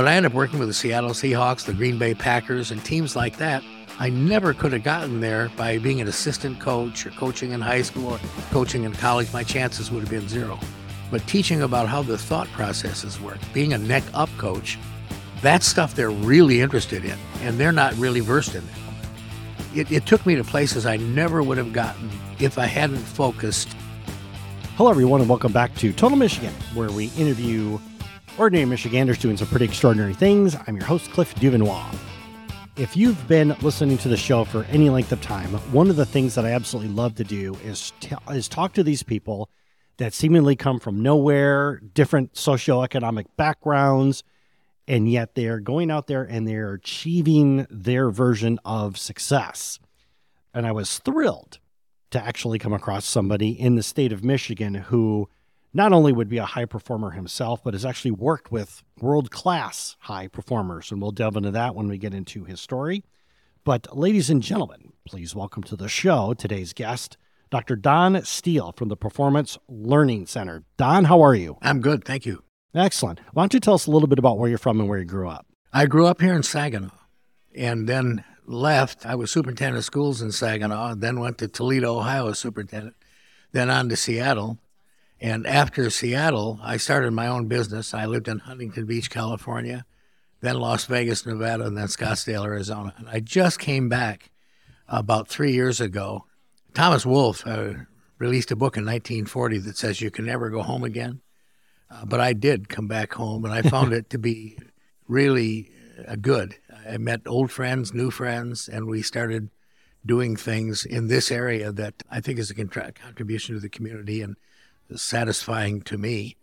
But I ended up working with the Seattle Seahawks, the Green Bay Packers, and teams like that. I never could have gotten there by being an assistant coach or coaching in high school or coaching in college. My chances would have been zero. But teaching about how the thought processes work, being a neck up coach, that's stuff they're really interested in, and they're not really versed in it. It, it took me to places I never would have gotten if I hadn't focused. Hello, everyone, and welcome back to Total Michigan, where we interview ordinary Michiganders doing some pretty extraordinary things. I'm your host, Cliff Duvernois. If you've been listening to the show for any length of time, one of the things that I absolutely love to do is, t- is talk to these people that seemingly come from nowhere, different socioeconomic backgrounds, and yet they're going out there and they're achieving their version of success. And I was thrilled to actually come across somebody in the state of Michigan who not only would be a high performer himself, but has actually worked with world class high performers. And we'll delve into that when we get into his story. But, ladies and gentlemen, please welcome to the show today's guest, Dr. Don Steele from the Performance Learning Center. Don, how are you? I'm good, thank you. Excellent. Why don't you tell us a little bit about where you're from and where you grew up? I grew up here in Saginaw and then left. I was superintendent of schools in Saginaw, then went to Toledo, Ohio as superintendent, then on to Seattle. And after Seattle, I started my own business. I lived in Huntington Beach, California, then Las Vegas, Nevada, and then Scottsdale, Arizona. And I just came back about three years ago. Thomas Wolfe uh, released a book in 1940 that says you can never go home again. Uh, but I did come back home, and I found it to be really uh, good. I met old friends, new friends, and we started doing things in this area that I think is a contra- contribution to the community and satisfying to me.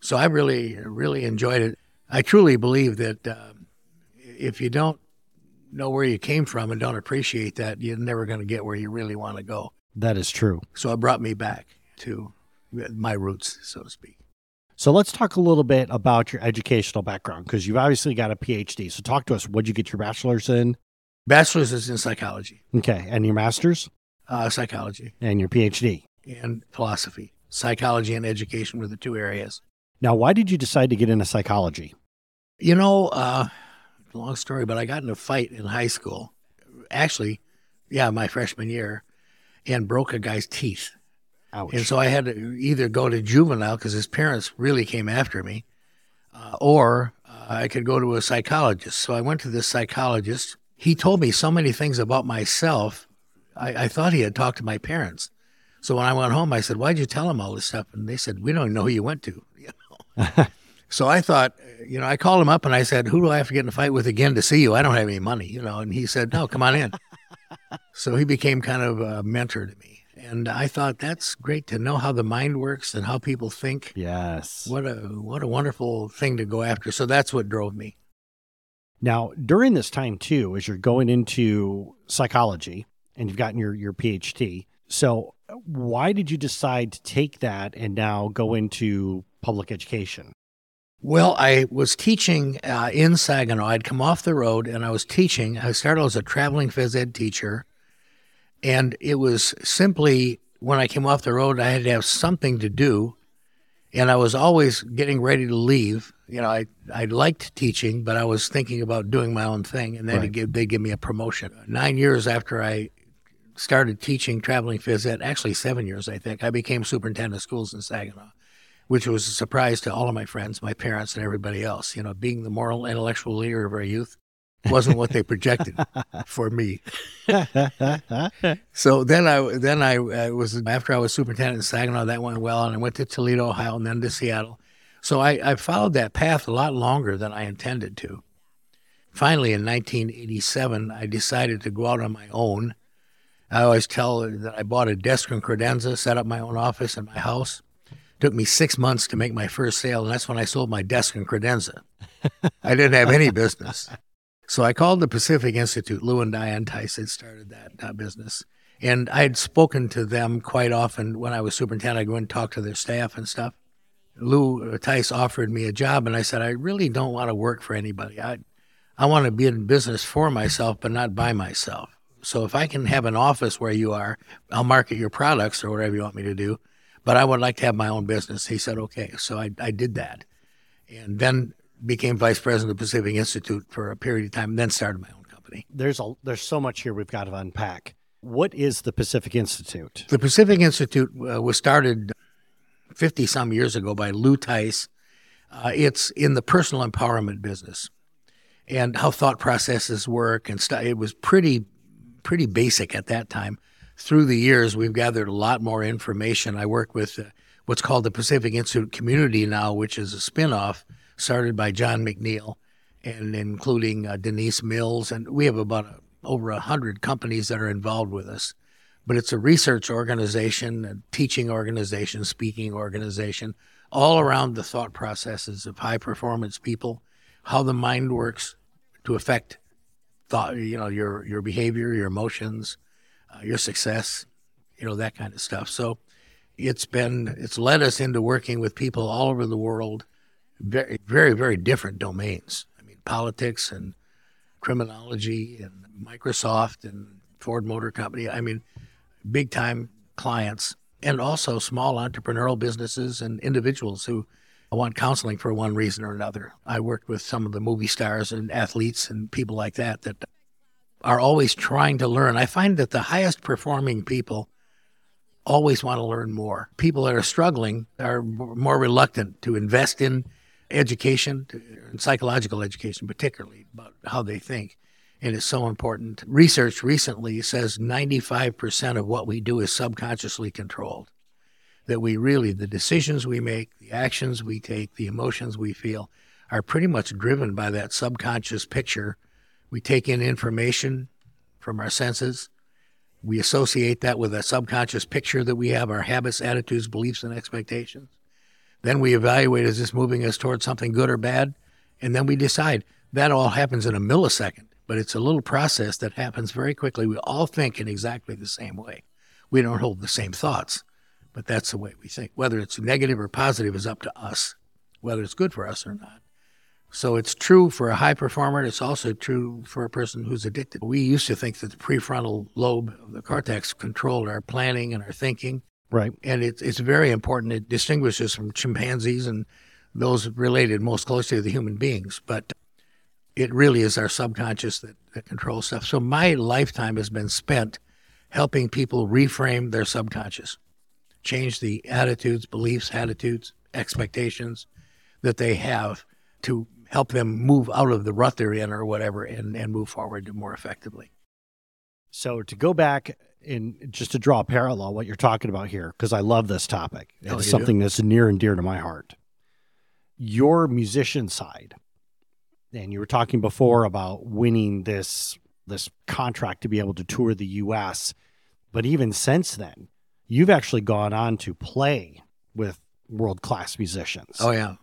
So I really, really enjoyed it. I truly believe that uh, if you don't know where you came from and don't appreciate that, you're never going to get where you really want to go. That is true. So it brought me back to my roots, so to speak. So let's talk a little bit about your educational background because you've obviously got a PhD. So talk to us. What'd you get your bachelor's in? Bachelor's is in psychology. Okay. And your master's? Uh, psychology. And your PhD? And philosophy. Psychology and education were the two areas. Now, why did you decide to get into psychology? You know, uh, long story, but I got in a fight in high school. Actually, yeah, my freshman year, and broke a guy's teeth. Ouch. And so I had to either go to juvenile because his parents really came after me, uh, or uh, I could go to a psychologist. So I went to this psychologist. He told me so many things about myself. I, I thought he had talked to my parents. So when I went home, I said, "Why'd you tell him all this stuff?" And they said, "We don't know who you went to." You know? so I thought, you know, I called him up and I said, "Who do I have to get in a fight with again to see you? I don't have any money, you know." And he said, "No, come on in." so he became kind of a mentor to me. And I thought that's great to know how the mind works and how people think. Yes. What a what a wonderful thing to go after. So that's what drove me. Now, during this time too, as you're going into psychology and you've gotten your your PhD, so why did you decide to take that and now go into public education? Well, I was teaching uh, in Saginaw. I'd come off the road and I was teaching. I started as a traveling phys ed teacher. And it was simply when I came off the road, I had to have something to do. And I was always getting ready to leave. You know, I, I liked teaching, but I was thinking about doing my own thing. And then Right. give, they'd give me a promotion. Nine years after I started teaching traveling phys ed, actually seven years, I think, I became superintendent of schools in Saginaw, which was a surprise to all of my friends, my parents, and everybody else. You know, being the moral, intellectual leader of our youth wasn't what they projected for me. So then I then I, I was after I was superintendent in Saginaw, that went well, and I went to Toledo, Ohio, and then to Seattle. So I, I followed that path a lot longer than I intended to. Finally, in 1987, I decided to go out on my own. I always tell that I bought a desk and credenza, set up my own office in my house. took me six months to make my first sale, and that's when I sold my desk and credenza. I didn't have any business. So I called the Pacific Institute. Lou and Diane Tice had started that uh, business. And I had spoken to them quite often when I was superintendent. I'd go and talk to their staff and stuff. Lou Tice offered me a job, and I said, I really don't want to work for anybody. I, I want to be in business for myself, but not by myself. So if I can have an office where you are, I'll market your products or whatever you want me to do. But I would like to have my own business. He said, okay. So I, I did that. And then became vice president of the Pacific Institute for a period of time, and then started my own company. There's a there's so much here we've got to unpack. What is the Pacific Institute? The Pacific Institute uh, was started 50 some years ago by Lou Tice. Uh, it's in the personal empowerment business and how thought processes work and stuff. It was pretty pretty basic at that time. Through the years, we've gathered a lot more information. I work with uh, what's called the Pacific Institute Community now, which is a spinoff started by John McNeil and including uh, Denise Mills. And we have about a, over a hundred companies that are involved with us. But it's a research organization, a teaching organization, speaking organization, all around the thought processes of high performance people, how the mind works to affect thought, you know, your your behavior, your emotions, uh, your success, you know, that kind of stuff. So it's been it's led us into working with people all over the world, very very very different domains. I mean, politics and criminology and Microsoft and Ford Motor Company. I mean, big time clients and also small entrepreneurial businesses and individuals who want counseling for one reason or another. I worked with some of the movie stars and athletes and people like that that are always trying to learn. I find that the highest performing people always want to learn more. People that are struggling are more reluctant to invest in education, and psychological education, particularly about how they think. And it's so important. Research recently says 95% of what we do is subconsciously controlled that we really, the decisions we make, the actions we take, the emotions we feel are pretty much driven by that subconscious picture. We take in information from our senses. We associate that with a subconscious picture that we have, our habits, attitudes, beliefs, and expectations. Then we evaluate is this moving us towards something good or bad? And then we decide. That all happens in a millisecond, but it's a little process that happens very quickly. We all think in exactly the same way. We don't hold the same thoughts but that's the way we think. Whether it's negative or positive is up to us, whether it's good for us or not. So it's true for a high performer. It's also true for a person who's addicted. We used to think that the prefrontal lobe of the cortex controlled our planning and our thinking. Right. And it's, it's very important. It distinguishes from chimpanzees and those related most closely to the human beings. But it really is our subconscious that, that controls stuff. So my lifetime has been spent helping people reframe their subconscious change the attitudes, beliefs, attitudes, expectations that they have to help them move out of the rut they're in or whatever and, and move forward more effectively. So to go back and just to draw a parallel, what you're talking about here, because I love this topic. Oh, it's something do? that's near and dear to my heart. Your musician side, and you were talking before about winning this this contract to be able to tour the U.S. But even since then, you've actually gone on to play with world class musicians. Oh yeah,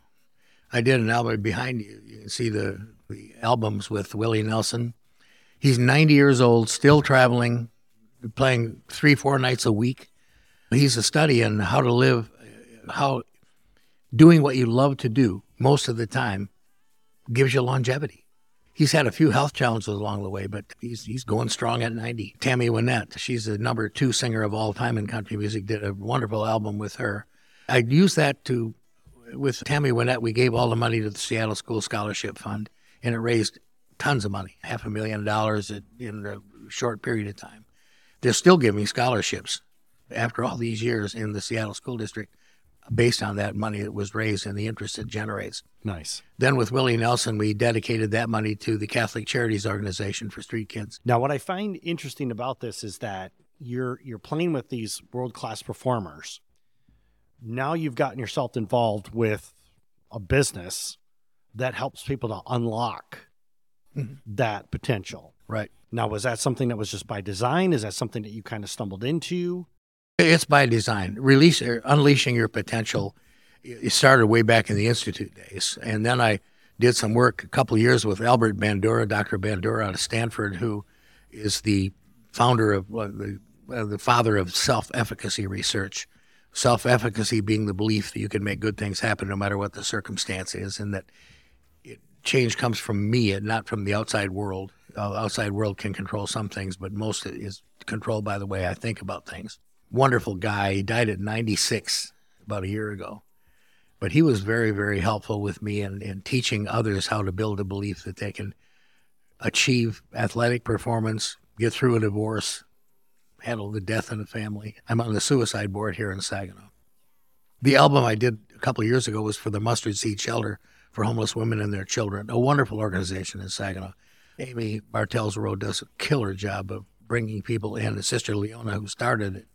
I did an album behind you. You can see the the albums with Willie Nelson. He's 90 years old, still traveling, playing three four nights a week. He's a study in how to live, how doing what you love to do most of the time gives you longevity he's had a few health challenges along the way, but he's he's going strong at 90. Tammy Wynette, she's the number two singer of all time in country music, did a wonderful album with her. I used that to, with Tammy Wynette, we gave all the money to the Seattle School Scholarship Fund, and it raised tons of money, half a million dollars in a short period of time. They're still giving scholarships after all these years in the Seattle School District based on that money that was raised and the interest it generates. Nice. Then with Willie Nelson, we dedicated that money to the Catholic Charities Organization for Street Kids. Now, what I find interesting about this is that you're you're playing with these world class performers. Now you've gotten yourself involved with a business that helps people to unlock mm-hmm. that potential. Right. Now, was that something that was just by design? Is that something that you kind of stumbled into? It's by design. Release, er, unleashing your potential. It started way back in the institute days, and then I did some work a couple years with Albert Bandura, Dr. Bandura out of Stanford, who is the founder of uh, the uh, the father of self-efficacy research. Self-efficacy being the belief that you can make good things happen no matter what the circumstance is, and that it, change comes from me and not from the outside world. Uh, outside world can control some things, but most is controlled by the way I think about things wonderful guy. He died at 96 about a year ago. But he was very, very helpful with me in, in teaching others how to build a belief that they can achieve athletic performance, get through a divorce, handle the death in the family. I'm on the suicide board here in Saginaw. The album I did a couple of years ago was for the Mustard Seed Shelter for homeless women and their children, a wonderful organization in Saginaw. Amy Bartels Road does a killer job of bringing people in. Sister Leona, who started it,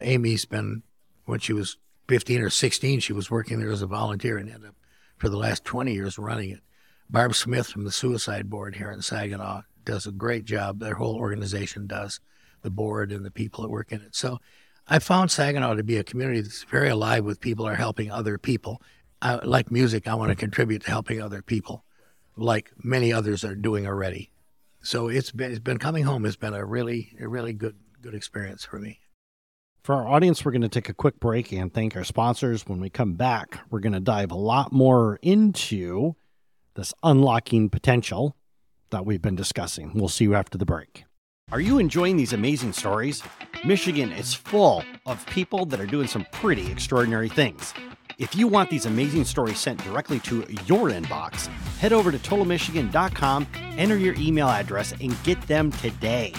Amy's been, when she was 15 or 16, she was working there as a volunteer and ended up for the last 20 years running it. Barb Smith from the Suicide Board here in Saginaw does a great job. Their whole organization does, the board and the people that work in it. So I found Saginaw to be a community that's very alive with people are helping other people. I, like music, I want to contribute to helping other people, like many others are doing already. So it's been, it's been coming home has been a really a really good good experience for me. For our audience, we're going to take a quick break and thank our sponsors. When we come back, we're going to dive a lot more into this unlocking potential that we've been discussing. We'll see you after the break. Are you enjoying these amazing stories? Michigan is full of people that are doing some pretty extraordinary things. If you want these amazing stories sent directly to your inbox, head over to totalmichigan.com, enter your email address, and get them today.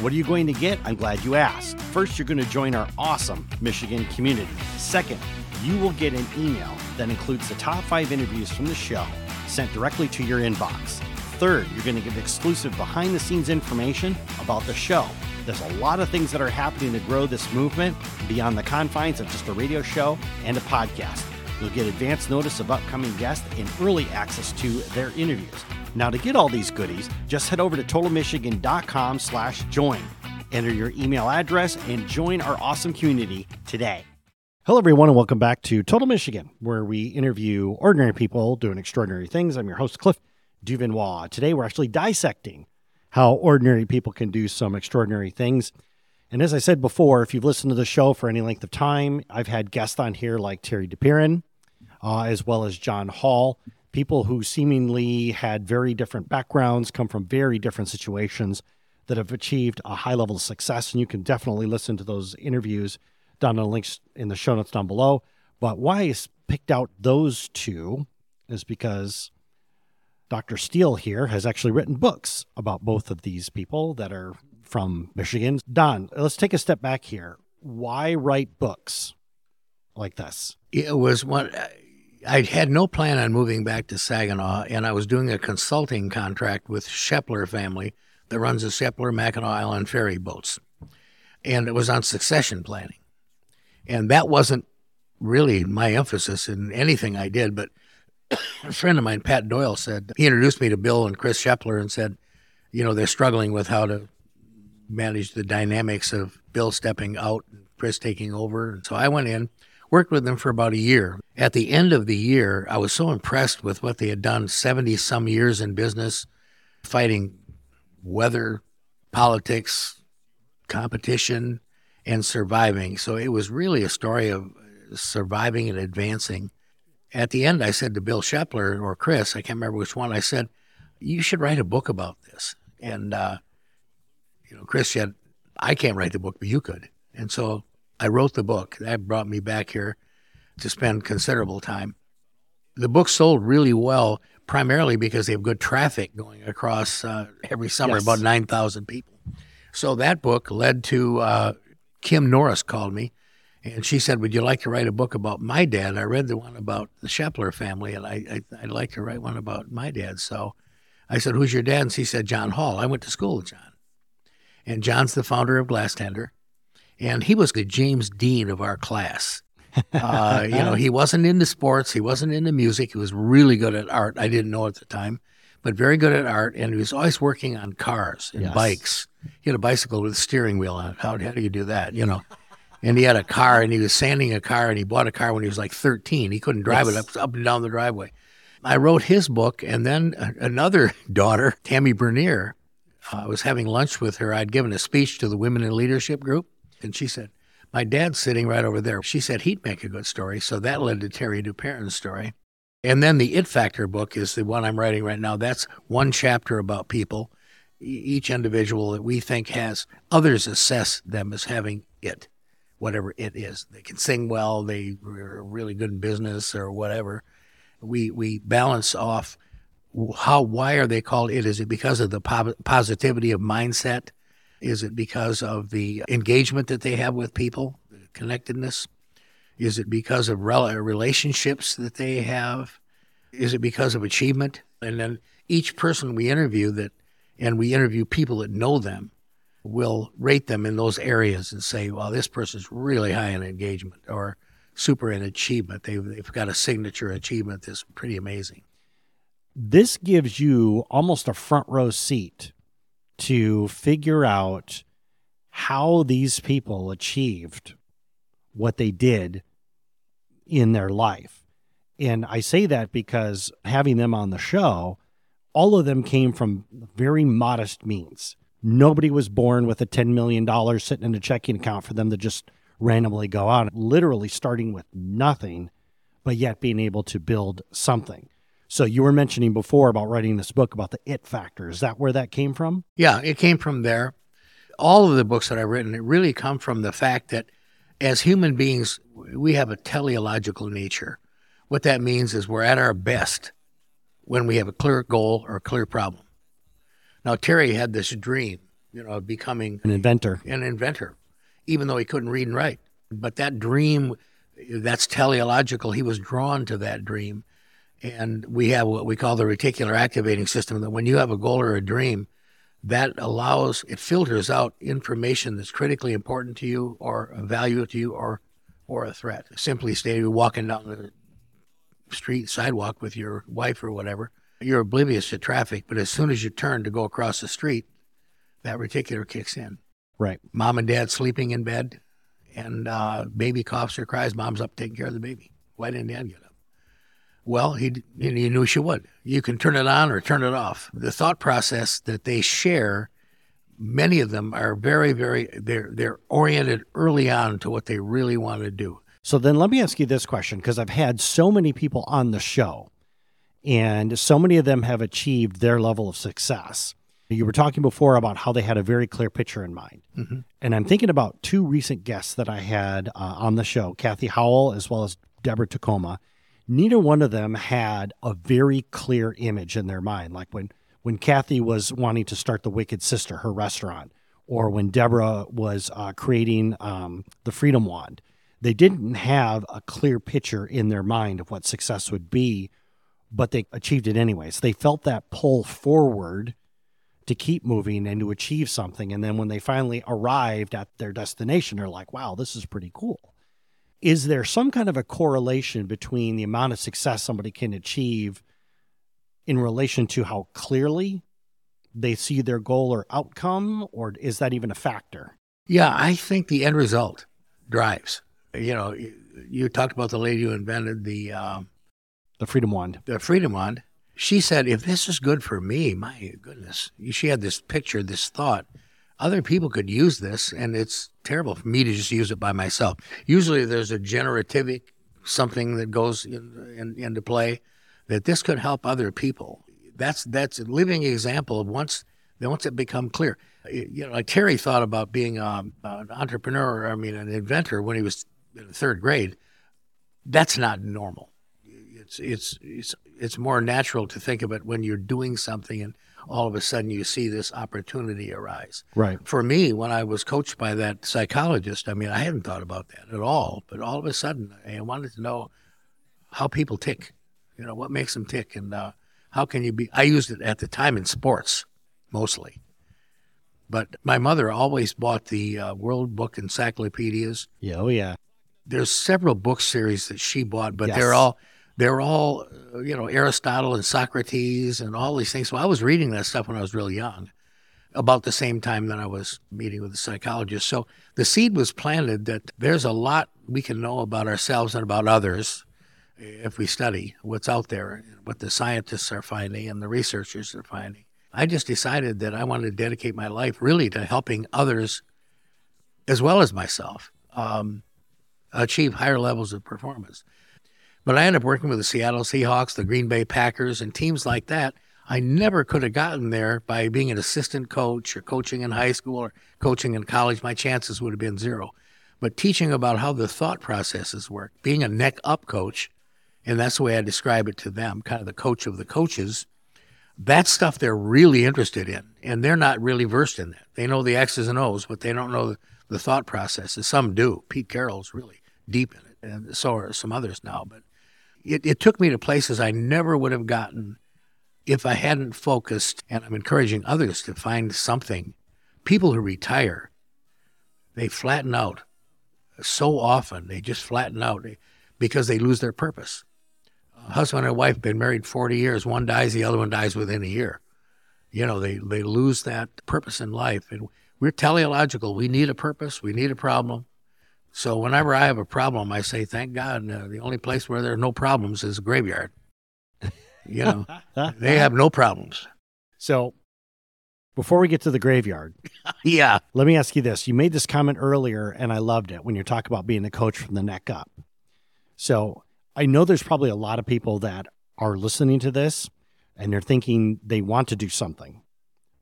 What are you going to get? I'm glad you asked. First, you're going to join our awesome Michigan community. Second, you will get an email that includes the top five interviews from the show sent directly to your inbox. Third, you're going to get exclusive behind the scenes information about the show. There's a lot of things that are happening to grow this movement beyond the confines of just a radio show and a podcast. You'll get advance notice of upcoming guests and early access to their interviews. Now, to get all these goodies, just head over to totalmichigan.com slash join. Enter your email address and join our awesome community today. Hello, everyone, and welcome back to Total Michigan, where we interview ordinary people doing extraordinary things. I'm your host, Cliff Duvernois. Today, we're actually dissecting how ordinary people can do some extraordinary things. And as I said before, if you've listened to the show for any length of time, I've had guests on here like Terry DePirin, uh, as well as John Hall, people who seemingly had very different backgrounds, come from very different situations that have achieved a high level of success. And you can definitely listen to those interviews down in the links in the show notes down below. But why I picked out those two is because Dr. Steele here has actually written books about both of these people that are from Michigan. Don, let's take a step back here. Why write books like this? It was one. I had no plan on moving back to Saginaw, and I was doing a consulting contract with Shepler family that runs the Shepler Mackinac Island ferry boats, and it was on succession planning. And that wasn't really my emphasis in anything I did. But a friend of mine, Pat Doyle, said he introduced me to Bill and Chris Shepler and said, you know, they're struggling with how to manage the dynamics of Bill stepping out and Chris taking over. So I went in, worked with them for about a year. At the end of the year, I was so impressed with what they had done 70 some years in business, fighting weather, politics, competition, and surviving. So it was really a story of surviving and advancing. At the end, I said to Bill Shepler or Chris, I can't remember which one, I said, You should write a book about this. And, uh, you know, Chris said, I can't write the book, but you could. And so I wrote the book. That brought me back here to spend considerable time. The book sold really well, primarily because they have good traffic going across uh, every summer, Yes. about 9,000 people. So that book led to uh, Kim Norris called me and she said, Would you like to write a book about my dad? I read the one about the Shepler family and I, I, I'd like to write one about my dad. So I said, Who's your dad? And she said, John Hall. I went to school with John. And John's the founder of Glastender. And he was the James Dean of our class. Uh, you know, he wasn't into sports, he wasn't into music. He was really good at art. I didn't know at the time, but very good at art. And he was always working on cars and Yes. bikes. He had a bicycle with a steering wheel on it. How, how do you do that? You know, and he had a car and he was sanding a car and he bought a car when he was like 13. He couldn't drive it up, up and down the driveway. I wrote his book, and then another daughter, Tammy Bernier, I was having lunch with her. I'd given a speech to the Women in Leadership group, and she said, My dad's sitting right over there. She said he'd make a good story. So that led to Terry DuParin's story. And then the It Factor book is the one I'm writing right now. That's one chapter about people, each individual that we think has, others assess them as having it. whatever it is. They can sing well, they are really good in business or whatever. We we balance off how why are they called it? Is it because of the po- positivity of mindset? Is it because of the engagement that they have with people, connectedness? Is it because of rel- relationships that they have? Is it because of achievement? And then each person we interview that, and we interview people that know them, will rate them in those areas and say, well, this person's really high in engagement or super in achievement. They've, they've got a signature achievement that's pretty amazing. This gives you almost a front row seat to figure out how these people achieved what they did in their life. And I say that because having them on the show, all of them came from very modest means. Nobody was born with a $10 million sitting in a checking account for them to just randomly go out, literally starting with nothing, but yet being able to build something. So you were mentioning before about writing this book about the it factor. Is that where that came from? Yeah, it came from there. All of the books that I've written, it really come from the fact that as human beings, we have a teleological nature. What that means is we're at our best when we have a clear goal or a clear problem. Now, Terry had this dream, you know, of becoming an inventor. An inventor, even though he couldn't read and write. But that dream, that's teleological. He was drawn to that dream. And we have what we call the reticular activating system that when you have a goal or a dream, that allows, it filters out information that's critically important to you or a value to you or, or a threat. Simply stated, you're walking down the street, sidewalk with your wife or whatever, you're oblivious to traffic, but as soon as you turn to go across the street, that reticular kicks in. Right. Mom and dad sleeping in bed, and uh, baby coughs or cries. Mom's up taking care of the baby. Why didn't dad get up? Well, he, he knew she would. You can turn it on or turn it off. The thought process that they share, many of them are very, very they're they're oriented early on to what they really want to do. So then let me ask you this question because I've had so many people on the show and so many of them have achieved their level of success. You were talking before about how they had a very clear picture in mind. Mm-hmm. And I'm thinking about two recent guests that I had uh, on the show Kathy Howell as well as Deborah Tacoma. Neither one of them had a very clear image in their mind. Like when, when Kathy was wanting to start the Wicked Sister, her restaurant, or when Deborah was uh, creating um, the Freedom Wand, they didn't have a clear picture in their mind of what success would be but they achieved it anyways. They felt that pull forward to keep moving and to achieve something. And then when they finally arrived at their destination, they're like, wow, this is pretty cool. Is there some kind of a correlation between the amount of success somebody can achieve in relation to how clearly they see their goal or outcome, or is that even a factor? Yeah, I think the end result drives. You know, you talked about the lady who invented the um, the Freedom Wand. The Freedom Wand. She said, if this is good for me, my goodness, she had this picture, this thought. Other people could use this, and it's terrible for me to just use it by myself. Usually there's a generative something that goes in, in, into play that this could help other people. That's that's a living example of once once it become clear. You know, like Terry thought about being um, an entrepreneur, I mean, an inventor when he was in third grade. That's not normal it's it's it's it's more natural to think of it when you're doing something and all of a sudden you see this opportunity arise. Right. For me, when I was coached by that psychologist, I mean, I hadn't thought about that at all, but all of a sudden I wanted to know how people tick. You know, what makes them tick and uh, how can you be I used it at the time in sports mostly. But my mother always bought the uh, World Book Encyclopedias. Yeah, oh yeah. There's several book series that she bought, but yes. they're all they're all, uh, you know, Aristotle and Socrates and all these things. So I was reading that stuff when I was really young, about the same time that I was meeting with a psychologist. So the seed was planted that there's a lot we can know about ourselves and about others if we study what's out there, what the scientists are finding and the researchers are finding. I just decided that I wanted to dedicate my life really to helping others as well as myself um, achieve higher levels of performance. But I ended up working with the Seattle Seahawks, the Green Bay Packers, and teams like that. I never could have gotten there by being an assistant coach or coaching in high school or coaching in college. My chances would have been zero. but teaching about how the thought processes work, being a neck up coach, and that's the way I describe it to them, kind of the coach of the coaches. That's stuff they're really interested in, and they're not really versed in that. They know the X's and O's, but they don't know the, thought processes. Some do. Pete Carroll's really deep in it, and so are some others now. But it, it took me to places I never would have gotten if I hadn't focused, and I'm encouraging others to find something. People who retire, they flatten out so often. They just flatten out because they lose their purpose husband and wife been married 40 years. One dies, the other one dies within a year. You know, they, they lose that purpose in life. And we're teleological. We need a purpose. We need a problem. So whenever I have a problem, I say, thank God, uh, the only place where there are no problems is a graveyard. You know, they have no problems. So before we get to the graveyard, yeah. Let me ask you this. You made this comment earlier, and I loved it when you're talking about being the coach from the neck up. So I know there's probably a lot of people that are listening to this and they're thinking they want to do something,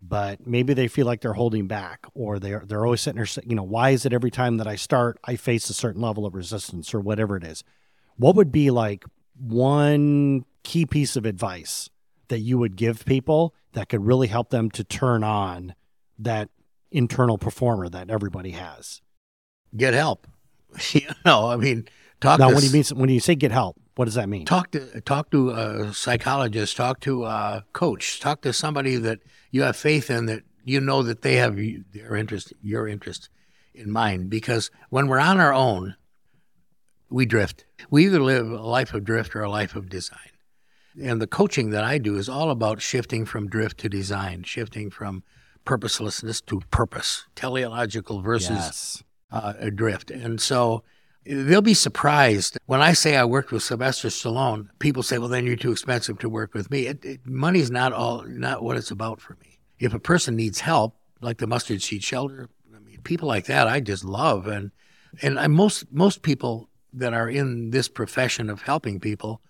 but maybe they feel like they're holding back or they're they're always sitting there, you know, why is it every time that I start I face a certain level of resistance or whatever it is? What would be like one key piece of advice that you would give people that could really help them to turn on that internal performer that everybody has? Get help. you know, I mean, Talk now, when you mean when you say get help, what does that mean? Talk to talk to a psychologist, talk to a coach, talk to somebody that you have faith in that you know that they have their interest, your interest in mind. Because when we're on our own, we drift. We either live a life of drift or a life of design. And the coaching that I do is all about shifting from drift to design, shifting from purposelessness to purpose, teleological versus yes. uh, drift. And so They'll be surprised when I say I worked with Sylvester Stallone. People say, "Well, then you're too expensive to work with me." It, it, money's not all, not what it's about for me. If a person needs help, like the mustard seed shelter, I mean, people like that, I just love, and and I, most most people that are in this profession of helping people,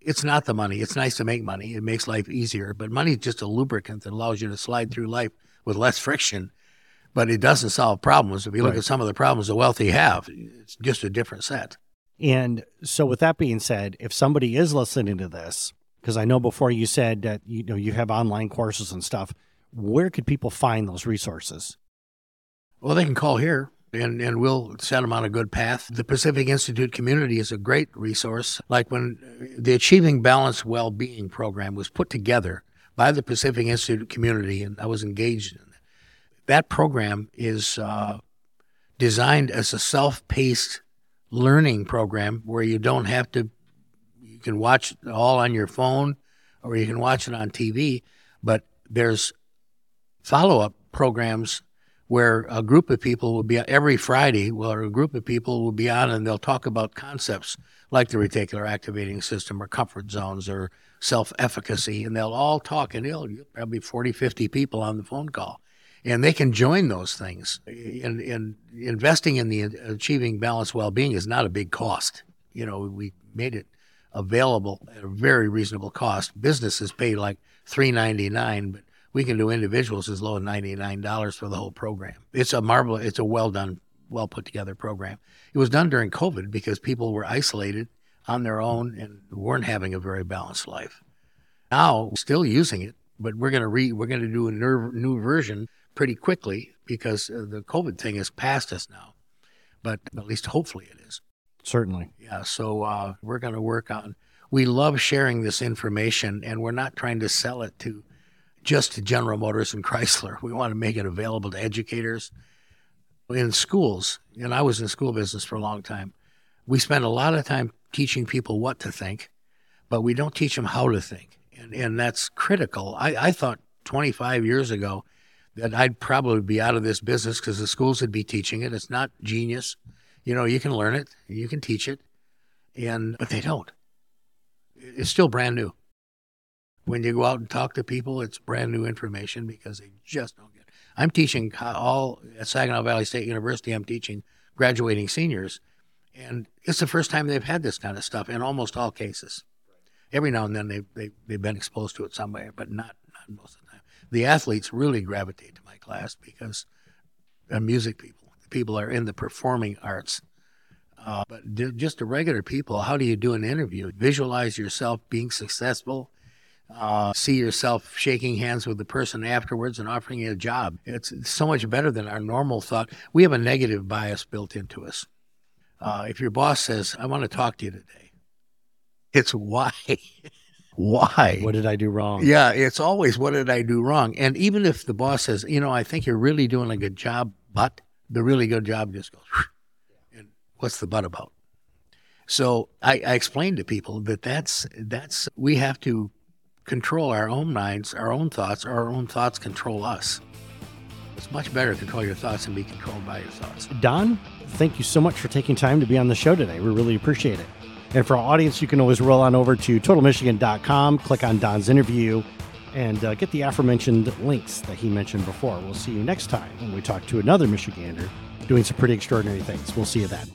it's not the money. It's nice to make money. It makes life easier, but money's just a lubricant that allows you to slide through life with less friction but it doesn't solve problems. If you look right. at some of the problems the wealthy have, it's just a different set. And so, with that being said, if somebody is listening to this, because I know before you said that you know you have online courses and stuff, where could people find those resources? Well, they can call here and, and we'll set them on a good path. The Pacific Institute community is a great resource. Like when uh, the Achieving Balanced Well-Being program was put together by the Pacific Institute community, and I was engaged in that program is uh, designed as a self-paced learning program where you don't have to you can watch it all on your phone or you can watch it on TV but there's follow-up programs where a group of people will be every Friday where a group of people will be on and they'll talk about concepts like the reticular activating system or comfort zones or self-efficacy and they'll all talk and there'll probably 40 50 people on the phone call and they can join those things. And, and investing in the achieving balanced well-being is not a big cost. You know, we made it available at a very reasonable cost. Businesses pay like three ninety nine, but we can do individuals as low as ninety nine dollars for the whole program. It's a marvel. It's a well done, well put together program. It was done during COVID because people were isolated on their own and weren't having a very balanced life. Now, still using it, but we're going to re we're going to do a new version pretty quickly because uh, the COVID thing is past us now. But at least hopefully it is. Certainly. Yeah. So uh, we're going to work on. We love sharing this information, and we're not trying to sell it to just to General Motors and Chrysler. We want to make it available to educators in schools. And I was in school business for a long time. We spend a lot of time teaching people what to think, but we don't teach them how to think. And, and that's critical. I, I thought 25 years ago that I'd probably be out of this business because the schools would be teaching it. It's not genius. You know, you can learn it, you can teach it, and but they don't. It's still brand new. When you go out and talk to people, it's brand new information because they just don't get. It. I'm teaching all at Saginaw Valley State University. I'm teaching graduating seniors, and it's the first time they've had this kind of stuff in almost all cases. Every now and then they they they've been exposed to it somewhere, but not not most of the time the athletes really gravitate to my class because they're music people. people are in the performing arts. Uh, but just the regular people, how do you do an interview? Visualize yourself being successful. Uh, see yourself shaking hands with the person afterwards and offering you a job. It's so much better than our normal thought. We have a negative bias built into us. Uh, if your boss says, I want to talk to you today, it's why. Why? What did I do wrong? Yeah, it's always what did I do wrong? And even if the boss says, you know, I think you're really doing a good job, but the really good job just goes, and what's the but about? So I, I explained to people that that's that's we have to control our own minds, our own thoughts, our own thoughts control us. It's much better to control your thoughts and be controlled by your thoughts. Don, thank you so much for taking time to be on the show today. We really appreciate it. And for our audience, you can always roll on over to totalmichigan.com, click on Don's interview, and uh, get the aforementioned links that he mentioned before. We'll see you next time when we talk to another Michigander doing some pretty extraordinary things. We'll see you then.